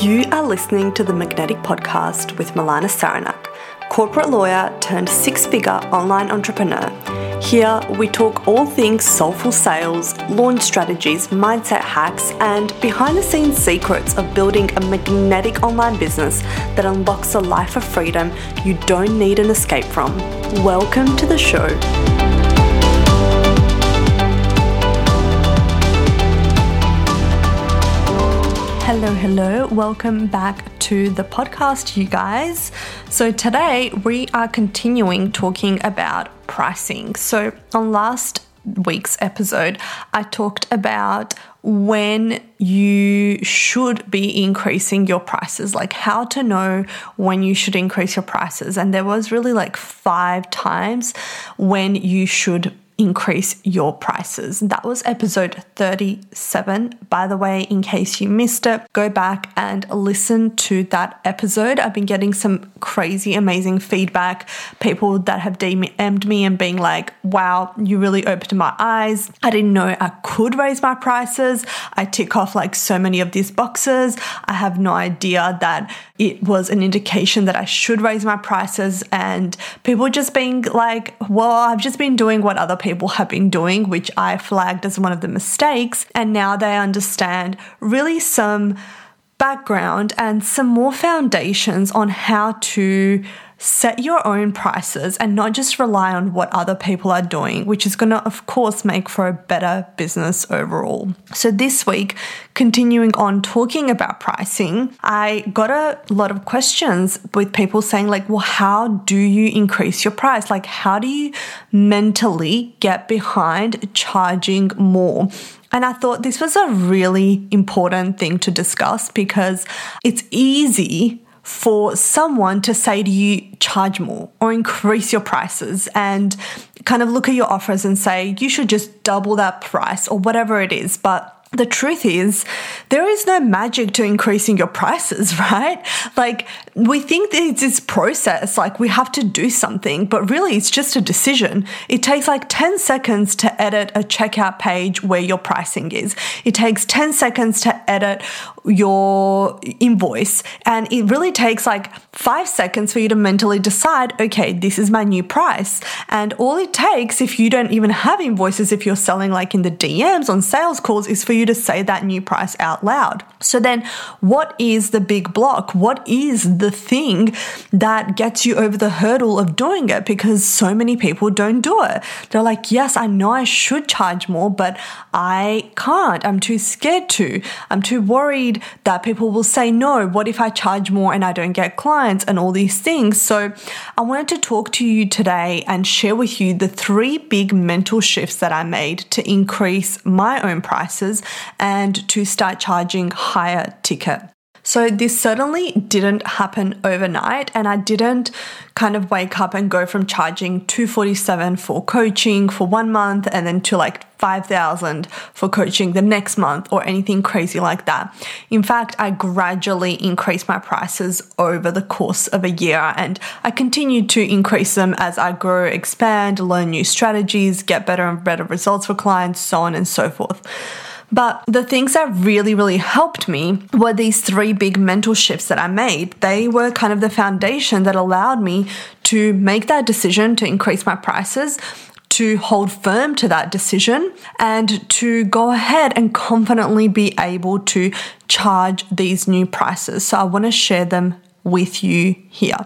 You are listening to the Magnetic Podcast with Milana Sarnak, corporate lawyer turned six figure online entrepreneur. Here, we talk all things soulful sales, launch strategies, mindset hacks, and behind the scenes secrets of building a magnetic online business that unlocks a life of freedom you don't need an escape from. Welcome to the show. Hello, hello. Welcome back to the podcast, you guys. So, today we are continuing talking about pricing. So, on last week's episode, I talked about when you should be increasing your prices, like how to know when you should increase your prices. And there was really like five times when you should increase your prices. That was episode 37. By the way, in case you missed it, go back and listen to that episode. I've been getting some crazy, amazing feedback. People that have DM'd me and being like, wow, you really opened my eyes. I didn't know I could raise my prices. I tick off like so many of these boxes. I have no idea that it was an indication that I should raise my prices. And people just being like, well, I've just been doing what other people people have been doing, which I flagged as one of the mistakes. And now they understand really some background and some more foundations on how to set your own prices and not just rely on what other people are doing, which is going to, of course, make for a better business overall. So, this week, continuing on talking about pricing, I got a lot of questions with people saying, like, well, how do you increase your price? Like, how do you mentally get behind charging more? And I thought this was a really important thing to discuss because it's easy for someone to say to you, charge more or increase your prices and kind of look at your offers and say, you should just double that price or whatever it is. But the truth is, there is no magic to increasing your prices, right? Like, we think that it's this process, like we have to do something, but really it's just a decision. It takes like 10 seconds to edit a checkout page where your pricing is. It takes 10 seconds to edit your invoice. And it really takes like five seconds for you to mentally decide, okay, this is my new price. And all it takes, if you don't even have invoices, if you're selling like in the DMs on sales calls, is for you to say that new price out loud. So then, what is the big block? What is the thing that gets you over the hurdle of doing it? Because so many people don't do it. They're like, yes, I know I should charge more, but I can't. I'm too scared to. I'm too worried that people will say, no, what if I charge more and I don't get clients and all these things? So I wanted to talk to you today and share with you the three big mental shifts that I made to increase my own prices and to start charging higher ticket. So this certainly didn't happen overnight and I didn't kind of wake up and go from charging 247 for coaching for 1 month and then to like 5000 for coaching the next month or anything crazy like that. In fact, I gradually increased my prices over the course of a year and I continued to increase them as I grow, expand, learn new strategies, get better and better results for clients, so on and so forth. But the things that really, really helped me were these three big mental shifts that I made. They were kind of the foundation that allowed me to make that decision to increase my prices to hold firm to that decision and to go ahead and confidently be able to charge these new prices. So I want to share them with you here.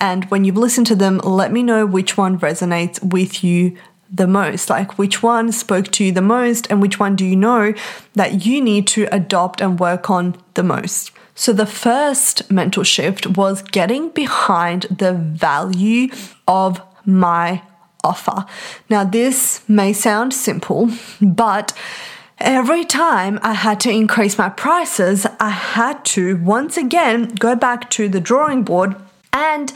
And when you've listened to them, let me know which one resonates with you the most? Like, which one spoke to you the most, and which one do you know that you need to adopt and work on the most? So, the first mental shift was getting behind the value of my offer. Now, this may sound simple, but Every time I had to increase my prices, I had to once again go back to the drawing board and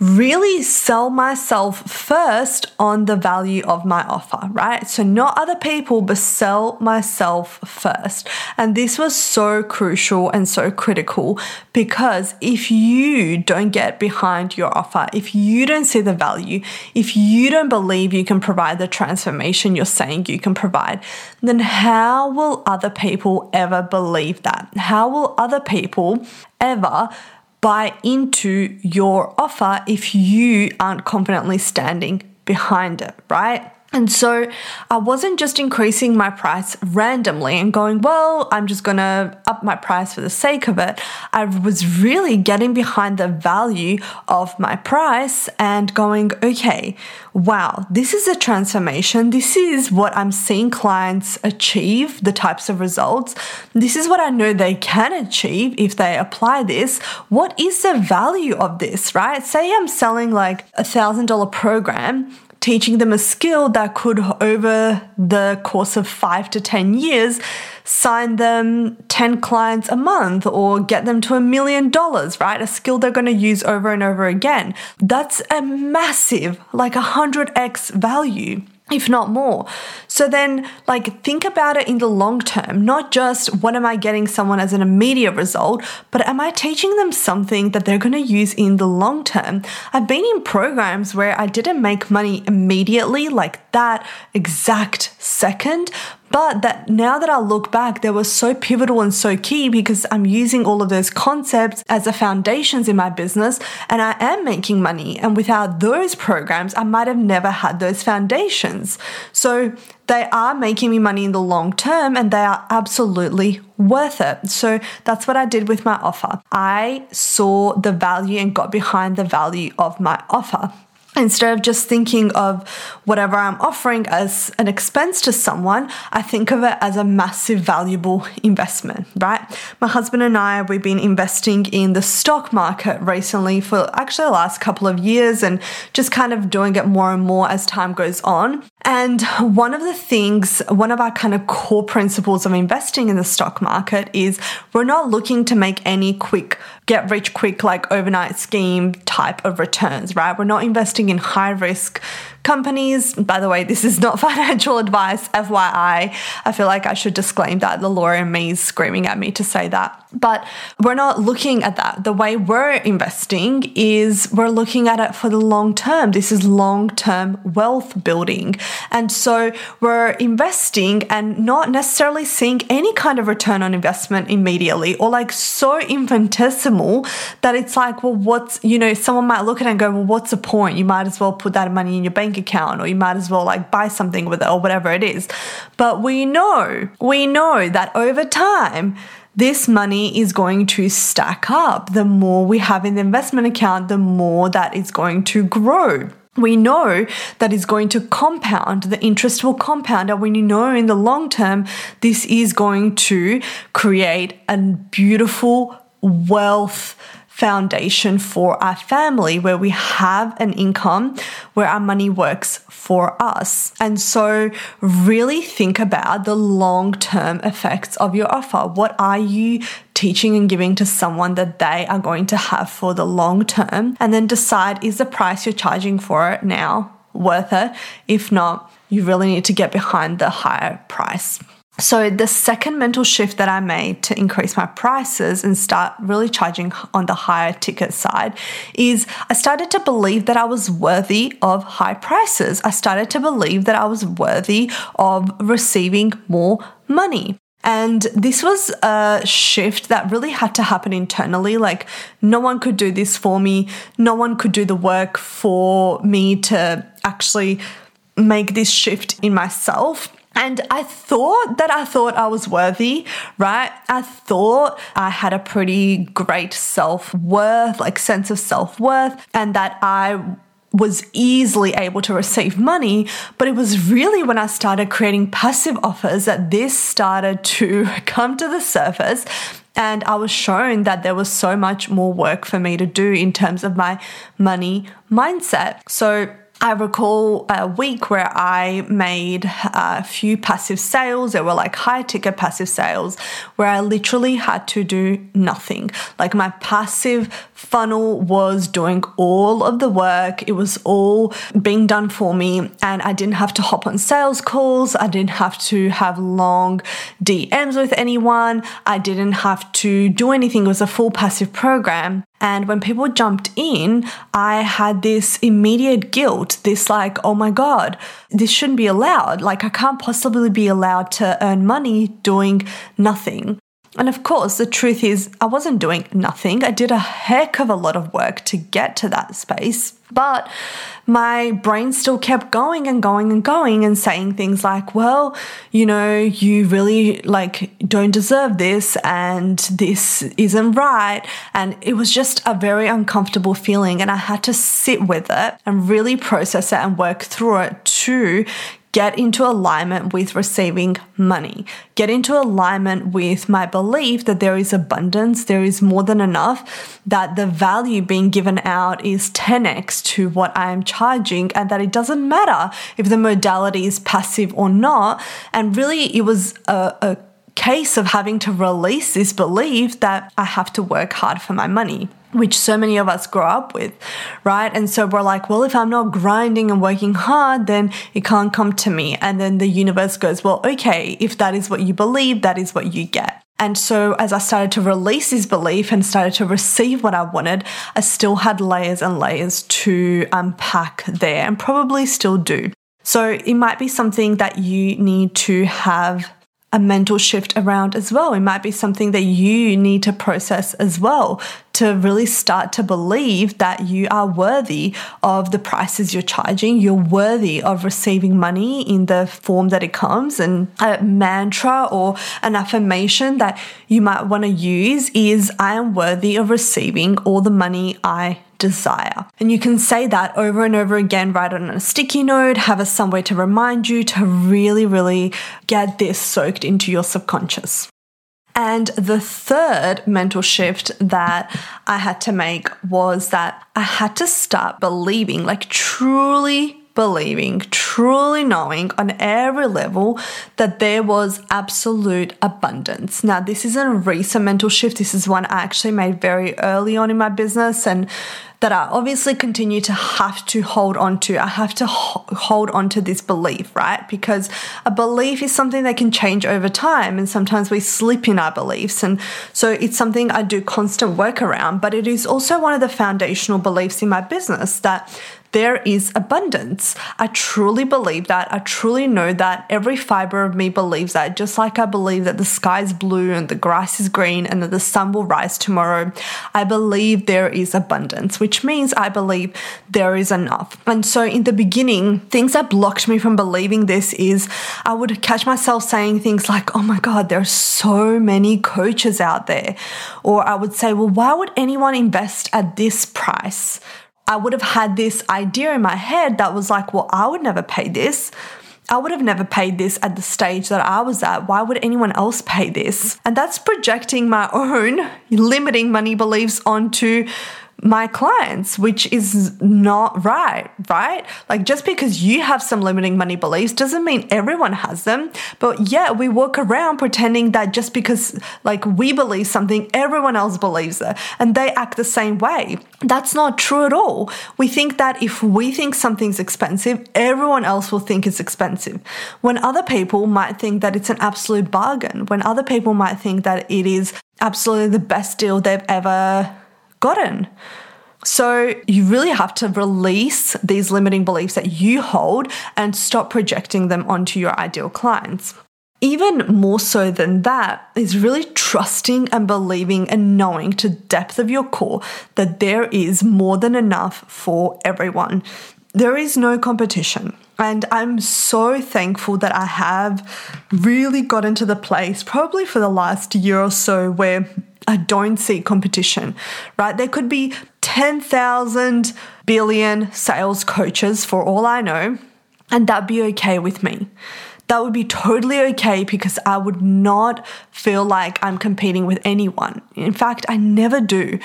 really sell myself first on the value of my offer, right? So, not other people, but sell myself first. And this was so crucial and so critical because if you don't get behind your offer, if you don't see the value, if you don't believe you can provide the transformation you're saying you can provide, then how will other people ever believe that? How will other people ever buy into your offer if you aren't confidently standing behind it, right? And so I wasn't just increasing my price randomly and going, well, I'm just going to up my price for the sake of it. I was really getting behind the value of my price and going, okay, wow, this is a transformation. This is what I'm seeing clients achieve, the types of results. This is what I know they can achieve if they apply this. What is the value of this, right? Say I'm selling like a thousand dollar program teaching them a skill that could, over the course of five to 10 years, sign them 10 clients a month or get them to a million dollars, right? A skill they're going to use over and over again. That's a massive, like a 100x value if not more. So then, like, think about it in the long term, not just what am I getting someone as an immediate result, but am I teaching them something that they're going to use in the long term? I've been in programs where I didn't make money immediately, like that exact second, but that now that I look back, they were so pivotal and so key because I'm using all of those concepts as the foundations in my business and I am making money. And without those programs, I might have never had those foundations. So they are making me money in the long term and they are absolutely worth it. So that's what I did with my offer. I saw the value and got behind the value of my offer instead of just thinking of whatever I'm offering as an expense to someone, I think of it as a massive valuable investment, right? My husband and I, we've been investing in the stock market recently for actually the last couple of years and just kind of doing it more and more as time goes on. And one of the things, one of our kind of core principles of investing in the stock market is we're not looking to make any quick, get rich quick, like overnight scheme type of returns, right? We're not investing in high risk companies. By the way, this is not financial advice, FYI. I feel like I should disclaim that. The lawyer in me is screaming at me to say that. But we're not looking at that. The way we're investing is we're looking at it for the long term. This is long term wealth building. And so we're investing and not necessarily seeing any kind of return on investment immediately or like so infinitesimal that it's like, well, what's, you know, someone might look at it and go, well, what's the point? You might as well put that money in your bank bank account or you might as well like buy something with it or whatever it is. But we know, we know that over time, this money is going to stack up. The more we have in the investment account, the more that is going to grow. We know that is going to compound, the interest will compound, and we know in the long term, this is going to create a beautiful wealth foundation for our family where we have an income where our money works for us. And so, really think about the long term effects of your offer. What are you teaching and giving to someone that they are going to have for the long term? And then decide is the price you're charging for it now worth it? If not, you really need to get behind the higher price. So, the second mental shift that I made to increase my prices and start really charging on the higher ticket side is I started to believe that I was worthy of high prices. I started to believe that I was worthy of receiving more money. And this was a shift that really had to happen internally. Like, no one could do this for me, no one could do the work for me to actually make this shift in myself. And I thought that I thought I was worthy, right? I thought I had a pretty great self worth, like sense of self worth, and that I was easily able to receive money. But it was really when I started creating passive offers that this started to come to the surface. And I was shown that there was so much more work for me to do in terms of my money mindset. So, I recall a week where I made a few passive sales. They were like high ticket passive sales where I literally had to do nothing. Like my passive funnel was doing all of the work. It was all being done for me and I didn't have to hop on sales calls. I didn't have to have long DMs with anyone. I didn't have to do anything. It was a full passive program. And when people jumped in, I had this immediate guilt, this like, oh my God, this shouldn't be allowed. Like, I can't possibly be allowed to earn money doing nothing. And of course, the truth is, I wasn't doing nothing. I did a heck of a lot of work to get to that space. But my brain still kept going and going and going and saying things like, well, you know, you really like don't deserve this and this isn't right. And it was just a very uncomfortable feeling. And I had to sit with it and really process it and work through it to get into alignment with receiving money, get into alignment with my belief that there is abundance, there is more than enough, that the value being given out is 10x to what I am charging, and that it doesn't matter if the modality is passive or not. And really, it was a, a case of having to release this belief that I have to work hard for my money which so many of us grow up with, right? And so we're like, well, if I'm not grinding and working hard, then it can't come to me. And then the universe goes, well, okay, if that is what you believe, that is what you get. And so as I started to release this belief and started to receive what I wanted, I still had layers and layers to unpack there and probably still do. So it might be something that you need to have a mental shift around as well. It might be something that you need to process as well to really start to believe that you are worthy of the prices you're charging. You're worthy of receiving money in the form that it comes. And a mantra or an affirmation that you might want to use is I am worthy of receiving all the money I desire. And you can say that over and over again, write it on a sticky note, have a somewhere to remind you to really, really get this soaked into your subconscious. And the third mental shift that I had to make was that I had to start believing, like truly believing, truly knowing on every level that there was absolute abundance. Now, this isn't a recent mental shift. This is one I actually made very early on in my business and that I obviously continue to have to hold on to. I have to hold on to this belief, right? Because a belief is something that can change over time, and sometimes we slip in our beliefs. And so it's something I do constant work around, but it is also one of the foundational beliefs in my business that there is abundance. I truly believe that. I truly know that. Every fiber of me believes that. Just like I believe that the sky is blue and the grass is green and that the sun will rise tomorrow, I believe there is abundance, which means I believe there is enough. And so in the beginning, things that blocked me from believing this is I would catch myself saying things like, oh my God, there are so many coaches out there. Or I would say, well, why would anyone invest at this price? I would have had this idea in my head that was like, well, I would never pay this. I would have never paid this at the stage that I was at. Why would anyone else pay this? And that's projecting my own limiting money beliefs onto my clients, which is not right, right? Like just because you have some limiting money beliefs doesn't mean everyone has them. But yeah, we walk around pretending that just because like we believe something, everyone else believes it and they act the same way. That's not true at all. We think that if we think something's expensive, everyone else will think it's expensive. When other people might think that it's an absolute bargain, when other people might think that it is absolutely the best deal they've ever gotten. So, you really have to release these limiting beliefs that you hold and stop projecting them onto your ideal clients. Even more so than that is really trusting and believing and knowing to depth of your core that there is more than enough for everyone. There is no competition. And I'm so thankful that I have really gotten to the place, probably for the last year or so, where I don't see competition, right? There could be 10,000 billion sales coaches for all I know, and that'd be okay with me. That would be totally okay because I would not feel like I'm competing with anyone. In fact, I never do.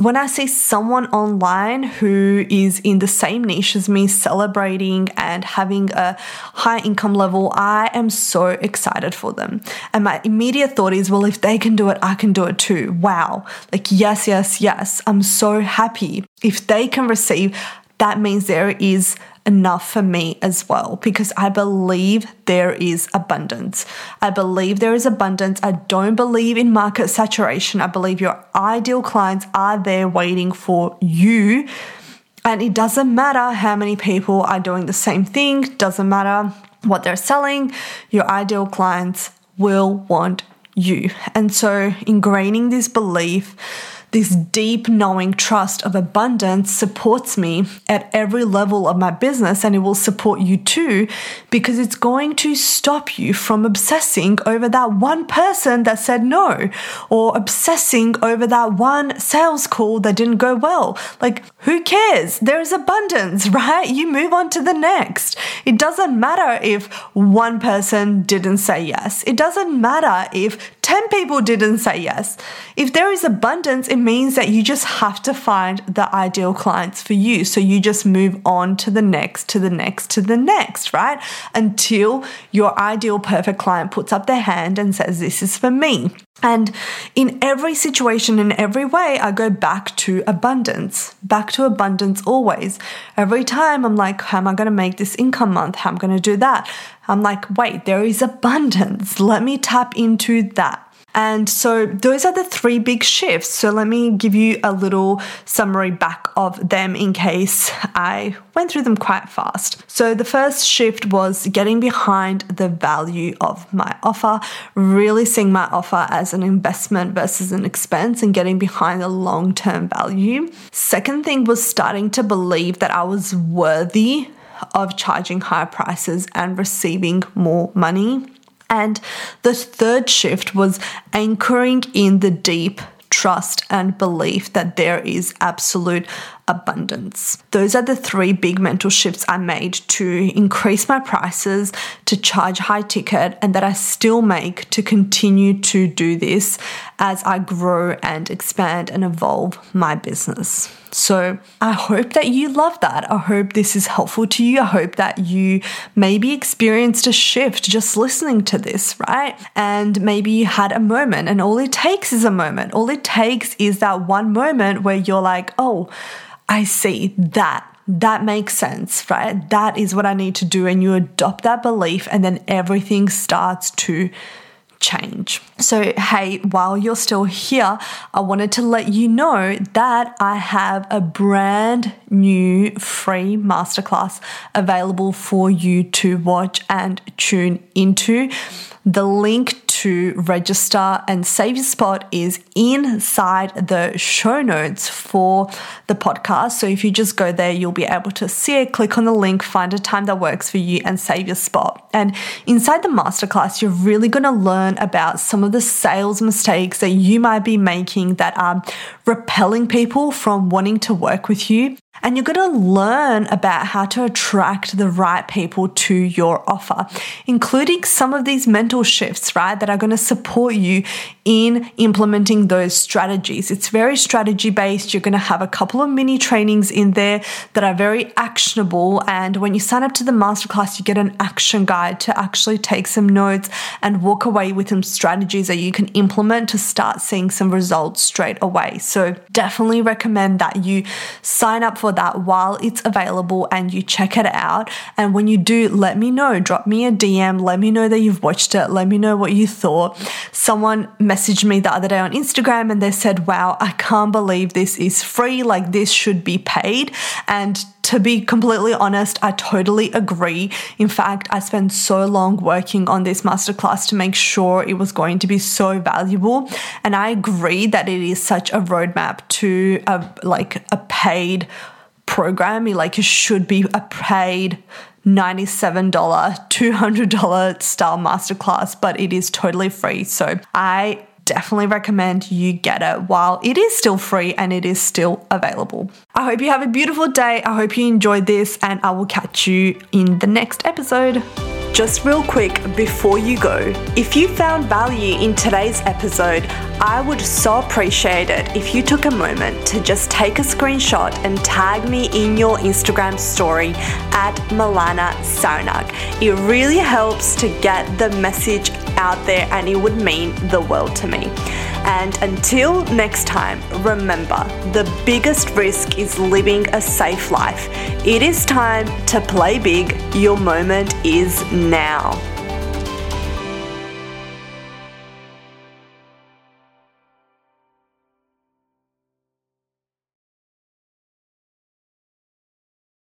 When I see someone online who is in the same niche as me, celebrating and having a high income level, I am so excited for them. And my immediate thought is, well, if they can do it, I can do it too. Wow. Like, yes, yes, yes. I'm so happy. If they can receive, that means there is enough for me as well because I believe there is abundance. I believe there is abundance. I don't believe in market saturation. I believe your ideal clients are there waiting for you. And it doesn't matter how many people are doing the same thing, doesn't matter what they're selling, your ideal clients will want you. And so ingraining this belief this deep knowing trust of abundance supports me at every level of my business and it will support you too because it's going to stop you from obsessing over that one person that said no or obsessing over that one sales call that didn't go well. Like, who cares? There's abundance, right? You move on to the next. It doesn't matter if one person didn't say yes. It doesn't matter if 10 people didn't say yes. If there is abundance, it means that you just have to find the ideal clients for you. So you just move on to the next, to the next, to the next, right? Until your ideal perfect client puts up their hand and says, This is for me. And in every situation, in every way, I go back to abundance, back to abundance always. Every time I'm like, how am I going to make this income month? How am I going to do that? I'm like, wait, there is abundance. Let me tap into that. And so those are the three big shifts. So let me give you a little summary back of them in case I went through them quite fast. So the first shift was getting behind the value of my offer, really seeing my offer as an investment versus an expense and getting behind the long term value. Second thing was starting to believe that I was worthy of charging higher prices and receiving more money. And the third shift was anchoring in the deep trust and belief that there is absolute abundance. Those are the three big mental shifts I made to increase my prices, to charge high ticket, and that I still make to continue to do this as I grow and expand and evolve my business. So I hope that you love that. I hope this is helpful to you. I hope that you maybe experienced a shift just listening to this, right? And maybe you had a moment, and all it takes is a moment. All it takes is that one moment where you're like, oh, I see that that makes sense, right? That is what I need to do. And you adopt that belief, and then everything starts to change. So, hey, while you're still here, I wanted to let you know that I have a brand new free masterclass available for you to watch and tune into. The link to register and save your spot is inside the show notes for the podcast. So if you just go there, you'll be able to see it, click on the link, find a time that works for you, and save your spot. And inside the masterclass, you're really going to learn about some of the sales mistakes that you might be making that are repelling people from wanting to work with you. And you're going to learn about how to attract the right people to your offer, including some of these mental shifts, right, that are going to support you in implementing those strategies. It's very strategy based. You're going to have a couple of mini trainings in there that are very actionable. And when you sign up to the masterclass, you get an action guide to actually take some notes and walk away with some strategies that you can implement to start seeing some results straight away. So definitely recommend that you sign up for that while it's available and you check it out. And when you do, let me know. Drop me a DM. Let me know that you've watched it. Let me know what you thought. Someone messaged me the other day on Instagram and they said, Wow, I can't believe this is free. Like, this should be paid. And to be completely honest, I totally agree. In fact, I spent so long working on this masterclass to make sure it was going to be so valuable. And I agree that it is such a roadmap to a, like a paid program. Like it should be a paid $97, $200 style masterclass, but it is totally free. So I definitely recommend you get it while it is still free and it is still available. I hope you have a beautiful day. I hope you enjoyed this, and I will catch you in the next episode. just real quick before you go, if you found value in today's episode, I would so appreciate it if you took a moment to just take a screenshot and tag me in your Instagram story at Milana Sarnak. It really helps to get the message out there and it would mean the world to me. And until next time, remember the biggest risk is living a safe life. It is time to play big. Your moment is now.